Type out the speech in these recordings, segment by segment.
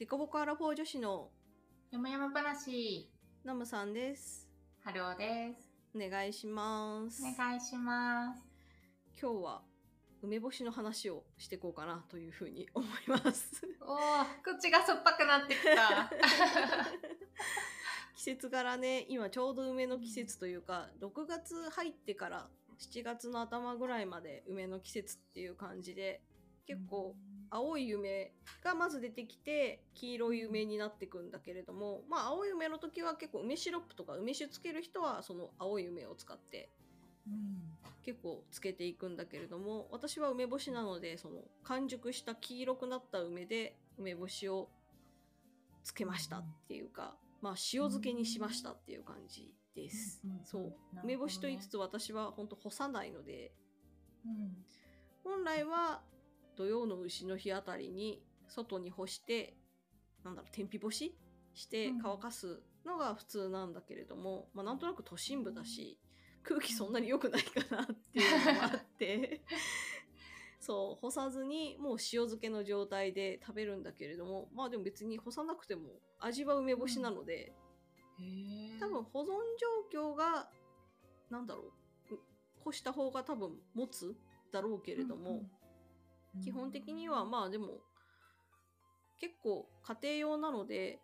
デコボコアラフォー女子のやまやま話、ナムさんです。はるおです。お願いします。お願いします。今日は梅干しの話をしていこうかなというふうに思います。おー、口が酸っぱくなってきた。季節柄ね、今ちょうど梅の季節というか、6月入ってから7月の頭ぐらいまで梅の季節っていう感じで、結構青い梅がまず出てきて黄色い梅になってくんだけれどもまあ青い梅の時は結構梅シロップとか梅酒つける人はその青い梅を使ってうん、結構つけていくんだけれども私は梅干しなのでその完熟した黄色くなった梅で梅干しをつけましたっていうか、まあ塩漬けにしましたっていう感じです。うんうんうん。そう。ね。梅干しと言いつつ私は本当干さないので。うん、本来は土曜の牛の日あたりに外に干してなんだろう天日干ししてうん。乾かすのが普通なんだけれども、まあなんとなく都心部だし空気そんなに良くないかなっていうのもあって。そう干さずにもう塩漬けの状態で食べるんだけれどもまあでも別に干さなくても味は梅干しなので、へー。多分保存状況がなんだろうう干した方が多分持つだろうけれども、うん基本的にはまあでも結構家庭用なので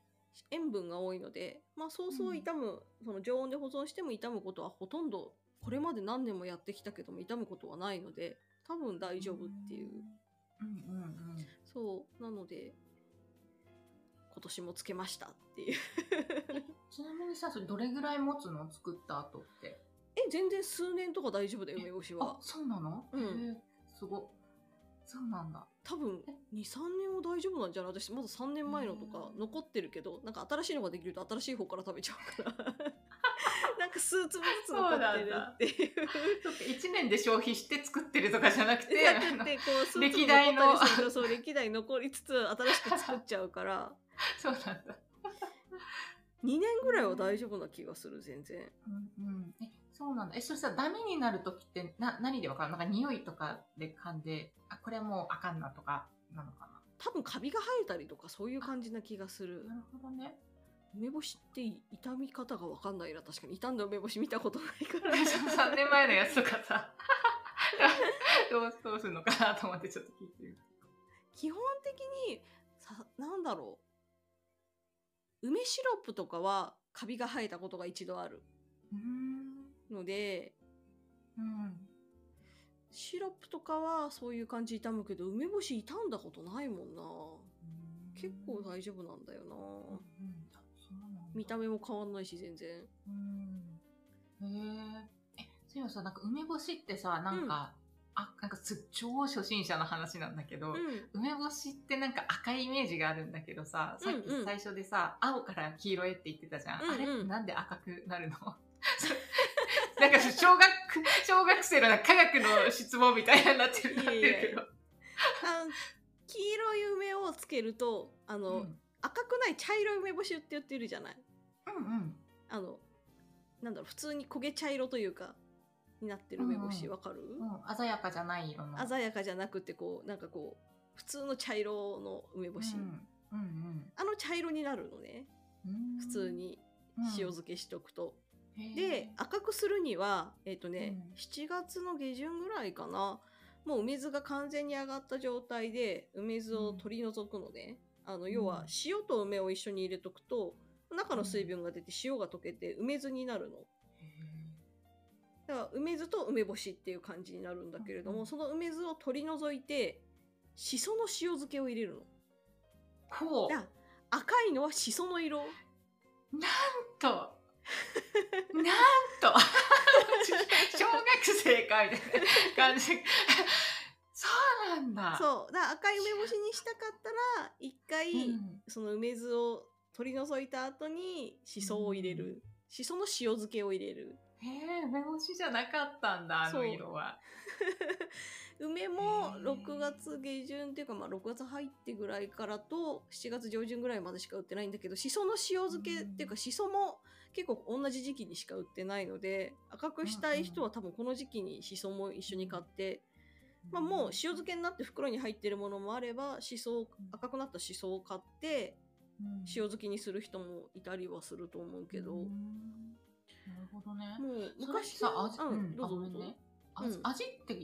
塩分が多いのでまあそうそう傷む、その常温で保存しても傷むことはほとんどこれまで何年もやってきたけども傷むことはないので多分大丈夫っていう、うんうんうん。そう。なので今年もつけましたっていう。ちなみにさそれどれぐらい持つの？作った後って。え全然数年とか大丈夫だよ梅干しあは。そうなの、うん。すごそうなんだ。多分23年は大丈夫なんじゃない？私まだ3年前のとかうん。残ってるけどなんか新しいのができると新しい方から食べちゃうから。なんか数粒ずつ残ってるっていう。そっか1年で消費して作ってるとかじゃなくてててこう歴代の。そう歴代残りつつ新しく作っちゃうから。そうなんだ。2年ぐらいは大丈夫な気がする全然。うんうん、えそうなんだ。えそれさダメになる時ってな何でわかる？なんか匂いとかで噛んであこれはもうあかんなとかなのか多分カビが生えたりとかそういう感じな気がする。ななるほどね。梅干しって傷み方が分かんないな。確かに傷んだ梅干し見たことないから。3年前のやつとかさ。どうどうするのかなと思ってちょっと聞いてる基本的にさなんだろう。梅シロップとかはカビが生えたことが一度ある。うんのでうん。シロップとかはそういう感じ傷むけど梅干し傷んだことないもんな。結構大丈夫なんだよな。うん。見た目も変わんないし全然。うん。へええそういえばさなん。か梅干しってさなん。か、あなん。かす超初心者の話なん。だけど、うん。梅干しってなん。か赤いイメージがあるん。だけどささっきうん。うん。最初でさ、青から黄色へって言ってたじゃん、うん。うん。あれなん。で赤くなるの なんか小学小学生の科学の質問みたいになってるなってるけど。黄色い梅をつけるとあの、うん。赤くない茶色い梅干しって言ってるじゃない？うんうん。あのなんだろう普通に焦げ茶色というかになってる梅干しうんうん。わかる、うん、鮮やかじゃない色の。鮮やかじゃなくてこうなんかこう普通の茶色の梅干し、うんうんあの茶色になるのね。うん、普通に塩漬けしとくと、けで赤くするにはえっ、とね、うん。7月の下旬ぐらいかな。もう梅酢が完全に上がった状態で梅酢を取り除くのね、あの要はうん。塩と梅を一緒に入れとくと中の水分が出て塩が溶けて梅酢になるの。だから梅酢と梅干しっていう感じになるんだけれども、うんうん。その梅酢を取り除いてしその塩漬けを入れるの。ほう。だ赤いのはしその色。となんと小学生かみたいな感じ。そうなんだ。そう。だ赤い梅干しにしたかったら一回、うん。その梅酢を取り除いた後にしそを入れる、うん。しその塩漬けを入れる。へえ梅干しじゃなかったんだあの色は。梅もへー6月下旬っていうか、まあ、6月入ってぐらいからと7月上旬ぐらいまでしか売ってないんだけどしその塩漬けっていうかしそも結構同じ時期にしか売ってないので赤くしたい人は多分この時期にしそも一緒に買って、まあ、もう塩漬けになって袋に入ってるものもあればしそ赤くなったしそを買ってうん。塩好きにする人もいたりはすると思うけど、なるほどね。うそれ昔さ味、ううん。どうぞどうぞ。ね。あうん。味って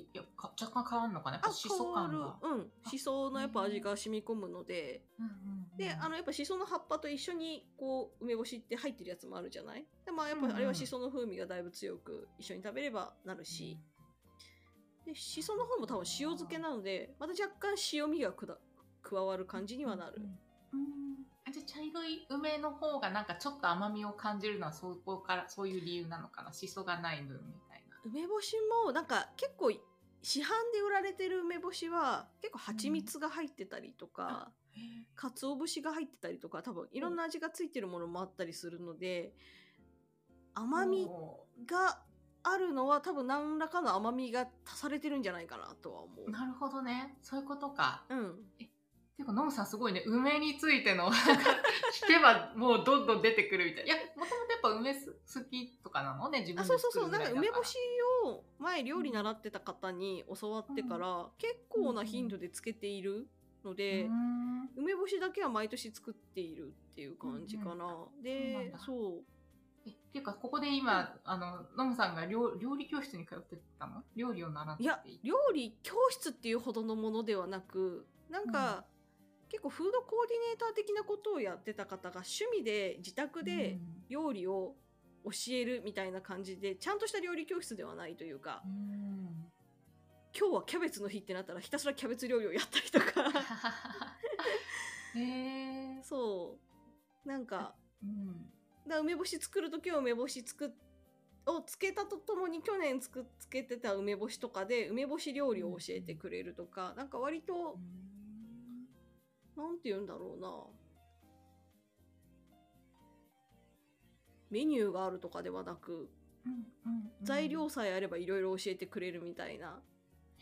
若干変わるのかな？やっぱあしそ感が。うん。しそのやっぱ味が染み込むので。であのやっぱしその葉っぱと一緒にこう梅干しって入ってるやつもあるじゃない？でまあやっぱあれはしその風味がだいぶ強く一緒に食べればなるし、でしその方も多分塩漬けなのでまた若干塩味がくだ加わる感じにはなる、うん。うん。あじゃあ茶色い梅の方がなんかちょっと甘みを感じるのはそこからそういう理由なのかな？しそがない分。梅干しもなんか結構市販で売られてる梅干しは結構蜂蜜が入ってたりとか、鰹節が入ってたりとか多分いろんな味がついてるものもあったりするので甘みおがあるのは多分何らかの甘みが足されてるんじゃないかなとは思う。ーなるほどね。そういうことか。うん、ていうかノムさんすごいね。梅についての聞けばもうどんどん出てくるみたいいやもともぱ梅す好きとかなの？ね自分であそうそうそう。なんか梅干しを前料理習ってた方に教わってから結構な頻度でつけているので、うん。梅干しだけは毎年作っているっていう感じかな。そうなんでだ。そう。えっていうかここで今あのノムさんが料料理教室に通ってたの？料理を習っていや料理教室っていうほどのものではなくなんか、結構フードコーディネーター的なことをやってた方が趣味で自宅で料理を教えるみたいな感じでちゃんとした料理教室ではないというかうん。うん今日はキャベツの日ってなったらひたすらキャベツ料理をやったりとか。へえそう。なんかうん。だ梅干し作る時は梅干し作っをつけたとともに去年つくつけてた梅干しとかで梅干し料理を教えてくれるとか、なんか割となんて言うんだろうな。メニューがあるとかではなく、材料さえあればいろいろ教えてくれるみたいな。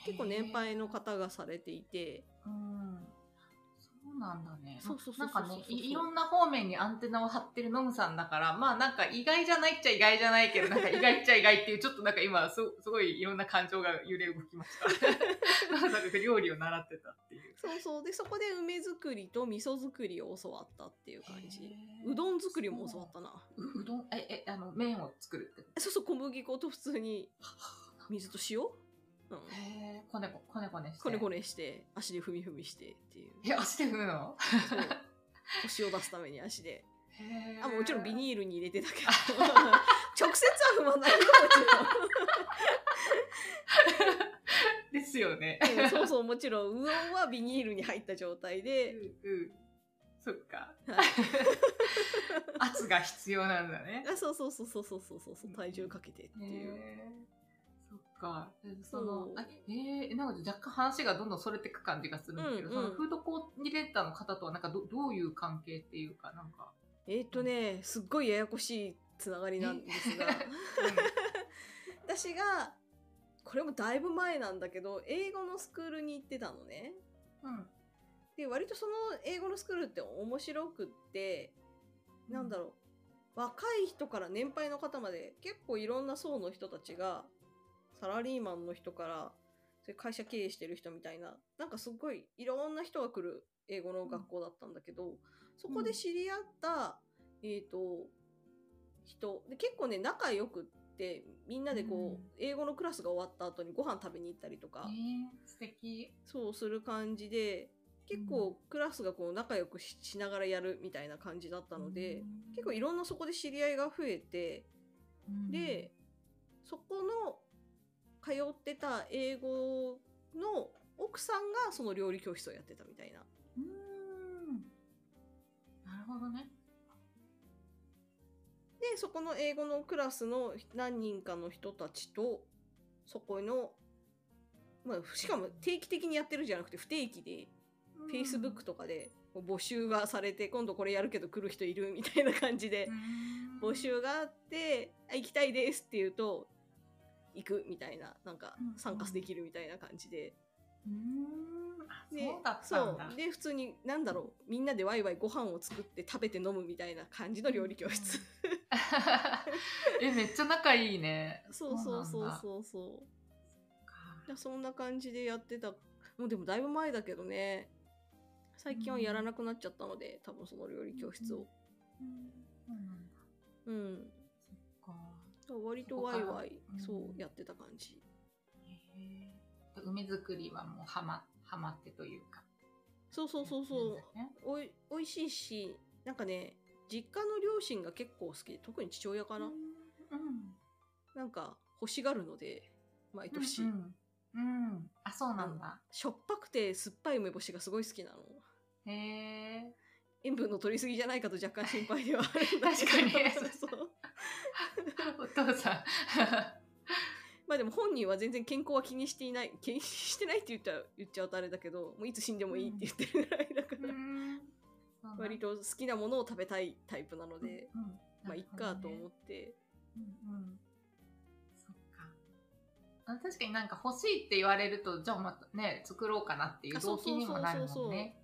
結構年配の方がされていて。うんそうなんだね。そうそうそうなんかねい、いろんな方面にアンテナを張ってるノムさんだから、まあなんか意外じゃないっちゃ意外じゃないけど、なんか意外っちゃ意外っていう、ちょっとなんか今す、すごいいろんな感情が揺れ動きました。ノムさんが料理を習ってたっていう。そうそう。でそこで梅作りと味噌作りを教わったっていう感じ。うどん作りも教わったな。ううどん？え、え、あの、麺を作るってこそうそう小麦粉と普通に水と塩、うん、とへえ、こねこ、こねこねして。こねこねして足で踏み踏みしてっていう。え、足で踏むの？そう。腰を出すために足で。へー。あもちろんビニールに入れてたけ。ど 直接は踏まないよも ですよね。ちろん、うんそうそうもちろんうどんはビニールに入った状態うで、んうん。そっか。はい。圧が必要なんだね。あそうそうそうそうそうそうそう体重かけてっていう、か。えそのあえー、なんか若干話がどんどんそれていく感じがするんだけど、うんうんそのフードコーディネーターの方とはなんかどどういう関係っていうかなんか。えーっとねすっごいややこしいつながりなんですが 私がこれもだいぶ前なんだけど英語のスクールに行ってたのねうん。うん。で割とその英語のスクールって面白くってなんだろう若い人から年配の方まで結構いろんな層の人たちがサラリーマンの人からそういう会社経営してる人みたいななんかすごいいろんな人が来る英語の学校だったんだけど、そこで知り合った、えー、と人で結構ね仲良くってみんなでこう、うん。英語のクラスが終わった後にご飯食べに行ったりとか、えー、素敵。そうする感じで結構クラスがこう仲良くししながらやるみたいな感じだったので、結構いろんなそこで知り合いが増えて、うん、でそこの通ってた英語の奥さんがその料理教室をやってたみたいな。うーん。なるほどね。でそこの英語のクラスの何人かの人たちとそこの、まあ、しかも定期的にやってるじゃなくて不定期で Facebook とかで募集がされて今度これやるけど来る人いるみたいな感じで募集があってあ行きたいですって言うと行くみたいななんかうん参加できるみたいな感じで。うーん。そうだったんだ。そう。で普通に何だろう。みんなでワイワイご飯を作って食べて飲むみたいな感じの料理教室、え、めっちゃ仲いいね。そうそうそうそうそう。そんな感じでやってた。もうでもだいぶ前だけどね。最近はやらなくなっちゃったので、多分その料理教室を。うん。そうなんっか割とワイワイそこ、からそううんやってた感じ。梅作りはもうハマハマってというかそうそうそうそう。ねおい美味しいし、なんかね、実家の両親が結構好きで、特に父親かな。うんなんか欲しがるので、毎年。うんうん、うんあそうなんだしょっぱくて酸っぱい梅干しがすごい好きなの。へえ塩分の取りすぎじゃないかと若干心配ではあるんだけど。確かに そうそう。お父さん。まあでも本人は全然健康は気にしていない。気にしてないって言っちゃう言っちゃうとあれだけど、もういつ死んでもいいって言ってるぐらいだから、割と好きなものを食べたいタイプなので、うんまあいっかと思っって。うんうん。そっか。あ確かになんか欲しいって言われるとじゃあまたね作ろうかなっていう動機にもなるそうそうそうそうもんねね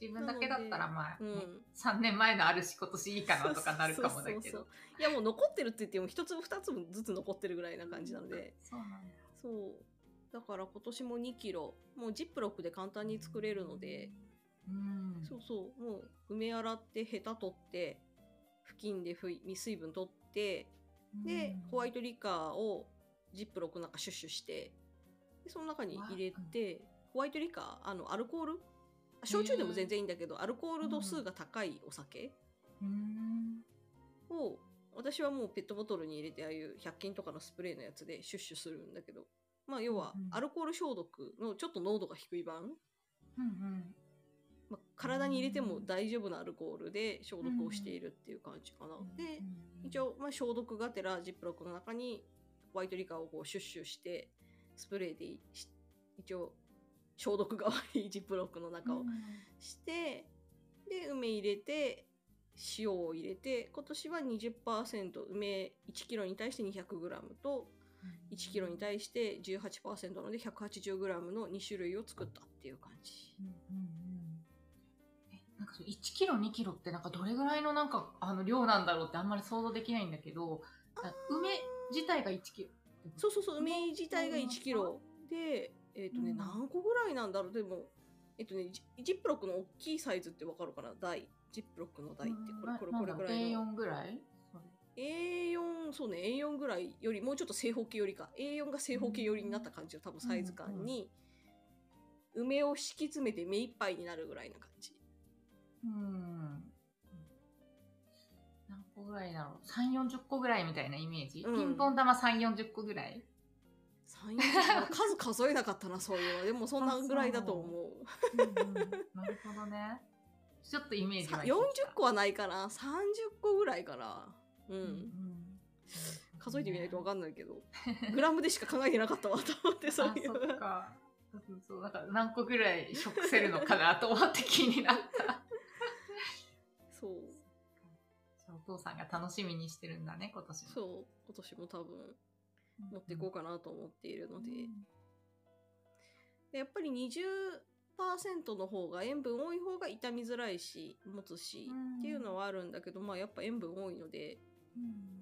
自分だけだったらまあ、ねうん。3年前のあるし今年いいかなとかなるかもだけどいやもう残ってるって言っても一粒二粒ずつ残ってるぐらいな感じなので、そうなんだ。そう。だから今年も2キロ、もうジップロックで簡単に作れるので、うん。そうそう、もう梅洗ってヘタ取って、布巾でふい水分取って、で、ホワイトリカーをジップロックの中シュッシュして、でその中に入れて、ホワイトリカー、あの、アルコールあ焼酎でも全然いいんだけど、アルコール度数が高いお酒うん。を、私はもうペットボトルに入れて、ああいう100均とかのスプレーのやつでシュッシュするんだけど、まあ要はうんうん。アルコール消毒のちょっと濃度が低い版、うんうん。まあ、体に入れても大丈夫なアルコールで消毒をしているっていう感じかな。で、一応、まあ、消毒がてらジップロックの中にホワイトリカーをこうシュッシュしてスプレーで一応消毒代わりジップロックの中をして、で梅入れて塩を入れて今年は20%梅 1kg に対して 200g と 1kg に対して18%なので 180g の2種類を作ったっていう感じ。うんうんうん。えなんかそう1キロ2キロってなんかどれぐらいのなんかあの量なんだろうってあんまり想像できないんだけどあ梅自体が1キロそうそうそう、梅？自体が1キロ。で、えっ、とね、うん。何個ぐらいなんだろう？でも、えっ、とねジ、ジップロックの大きいサイズってわかるかな？台。ジップロックの台って、これ、これ、これぐらいの。A4 ぐらい？それ A4、そうね、A4 ぐらいより、もうちょっと正方形よりか。A4 が正方形寄りになった感じの多分サイズ感に、梅を敷き詰めて目いっぱいになるぐらいな感じ。うん。何個ぐらいだろう？3 4 0個ぐらいみたいなイメージ、うん。ピンポン玉3 4 0個ぐらい？3、40数数えなかったな、そういうの。でもそんなぐらいだと思う。うんうんなるほどねちょっとイメージさは40個はないかな ?30 個ぐらいかなうん。うんうん数えてみないとわかんないけど、グラムでしか考えてなかったわと思って、そういあそっう。かそうそうだから何個ぐらい食せるのかなと思って気になったそう。じゃあお父さんが楽しみにしてるんだね今年もそう。今年も多分持っていこうかなと思っているので。でやっぱり20%の方が塩分多い方が傷みづらいし、持つし、うん。っていうのはあるんだけど、まあやっぱ塩分多いので、うん。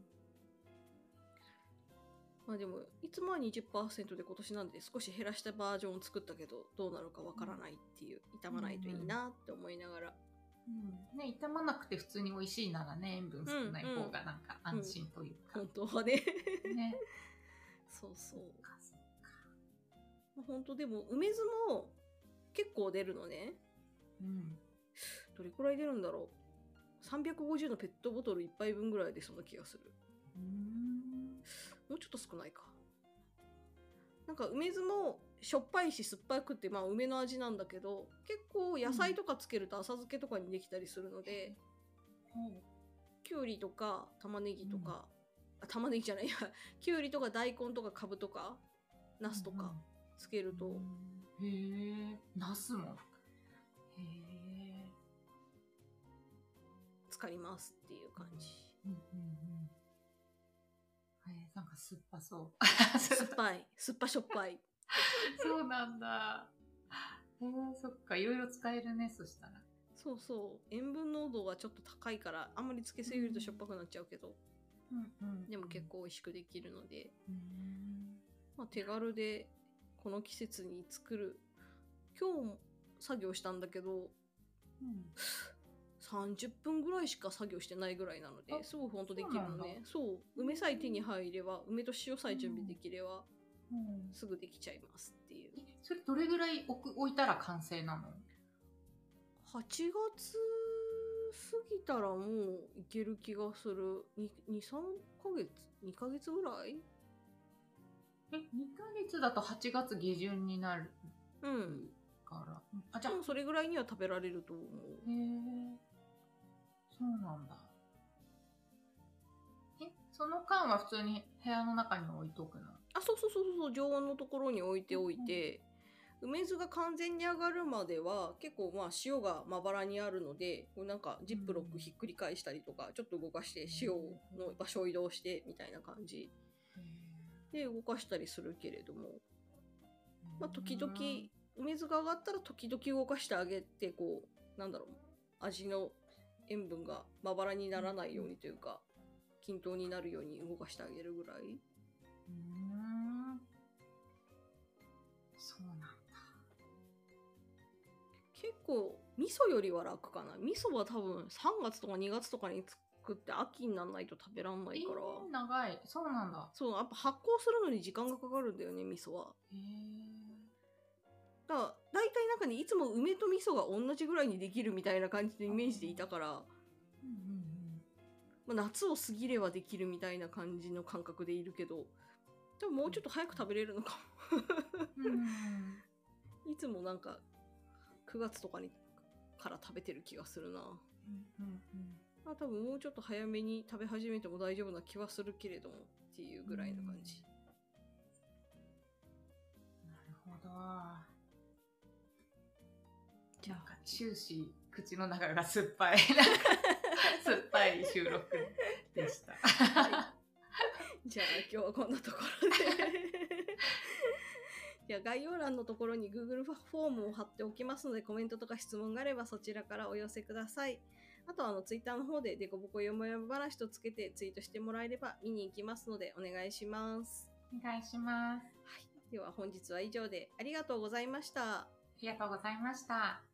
まあでも、いつもは20%で今年なんで少し減らしたバージョンを作ったけど、どうなるかわからないっていう、傷まないといいなって思いながら。うん。ね、傷まなくて普通に美味しいならね塩分少ない方がなんか安心というか、本当はね。ねそうそう。まあ本当でも梅酢も結構出るのね。うん。どれくらい出るんだろう。350のペットボトル1杯分ぐらいでそんな気がする。うん。もうちょっと少ないか。なんか梅酢もしょっぱいし酸っぱくってまあ梅の味なんだけど結構野菜とかつけると浅漬けとかにできたりするので、きゅうりとか玉ねぎとか、あ玉ねぎじゃないや。きゅうりとか大根とかかぶとかナスとかつけると、へえ。ナスも。へえ。浸かりますっていう感じ。うんうんうん。えーなんか酸っぱそう。酸っぱい。酸っぱしょっぱい。そうなんだ。へえそっか。いろいろ使えるねそしたら。そうそう。塩分濃度がちょっと高いから、あんまりつけすぎるとしょっぱくなっちゃうけど、うんうんでも結構美味しくできるので、うん。まあ、手軽でこの季節に作る。今日も作業したんだけど、30分ぐらいしか作業してないぐらいなのであすぐほんとできるのね。そう梅さえ手に入れば梅と塩さえ準備できればうん。すぐできちゃいますっていう。えそれどれぐらい置く置いたら完成なの？8月過ぎたらもういける気がする。23ヶ月？2ヶ月ぐらい？え2ヶ月だと8月下旬になるうん。から。あじゃあ。でもそれぐらいには食べられると思う。へえそうなんだ。えその間は普通に部屋の中に置いとくの？あそうそうそうそう常温のところに置いておいて、梅酢が完全に上がるまでは結構まあ塩がまばらにあるのでこうなんかジップロックひっくり返したりとかちょっと動かして塩の場所を移動してみたいな感じ。で動かしたりするけれども、まあ、時々梅酢が上がったら時々動かしてあげてこうなんだろう味の塩分がまばらにならないようにというか均等になるように動かしてあげるぐらい。うん。そうなんだ結構味噌よりは楽かな。味噌は多分3月とか2月とかに作って秋にならないと食べらんないから、えー長い。そうなんだ。そうやっぱ発酵するのに時間がかかるんだよね味噌は。へえだから大体なんかねいつも梅と味噌が同じぐらいにできるみたいな感じのイメージでいたから、うんうんまあ、夏を過ぎればできるみたいな感じの感覚でいるけど。多分もうちょっと早く食べれるのかうんうんも いつもなんか9月とかにから食べてる気がするなうんうんまあ多分もうちょっと早めに食べ始めても大丈夫な気はするけれどもっていうぐらいの感じ。なるほどなんか終始口の中が酸っぱい 酸っぱい収録でした。じゃあ今日はこんなところで。じゃあ概要欄のところに Google フォームを貼っておきますのでコメントとか質問があればそちらからお寄せください。あとはあの Twitter の方でデコボコよもやま話とつけてツイートしてもらえれば見に行きますのでお願いします。お願いします。はい、では本日は以上でありがとうございました。ありがとうございました。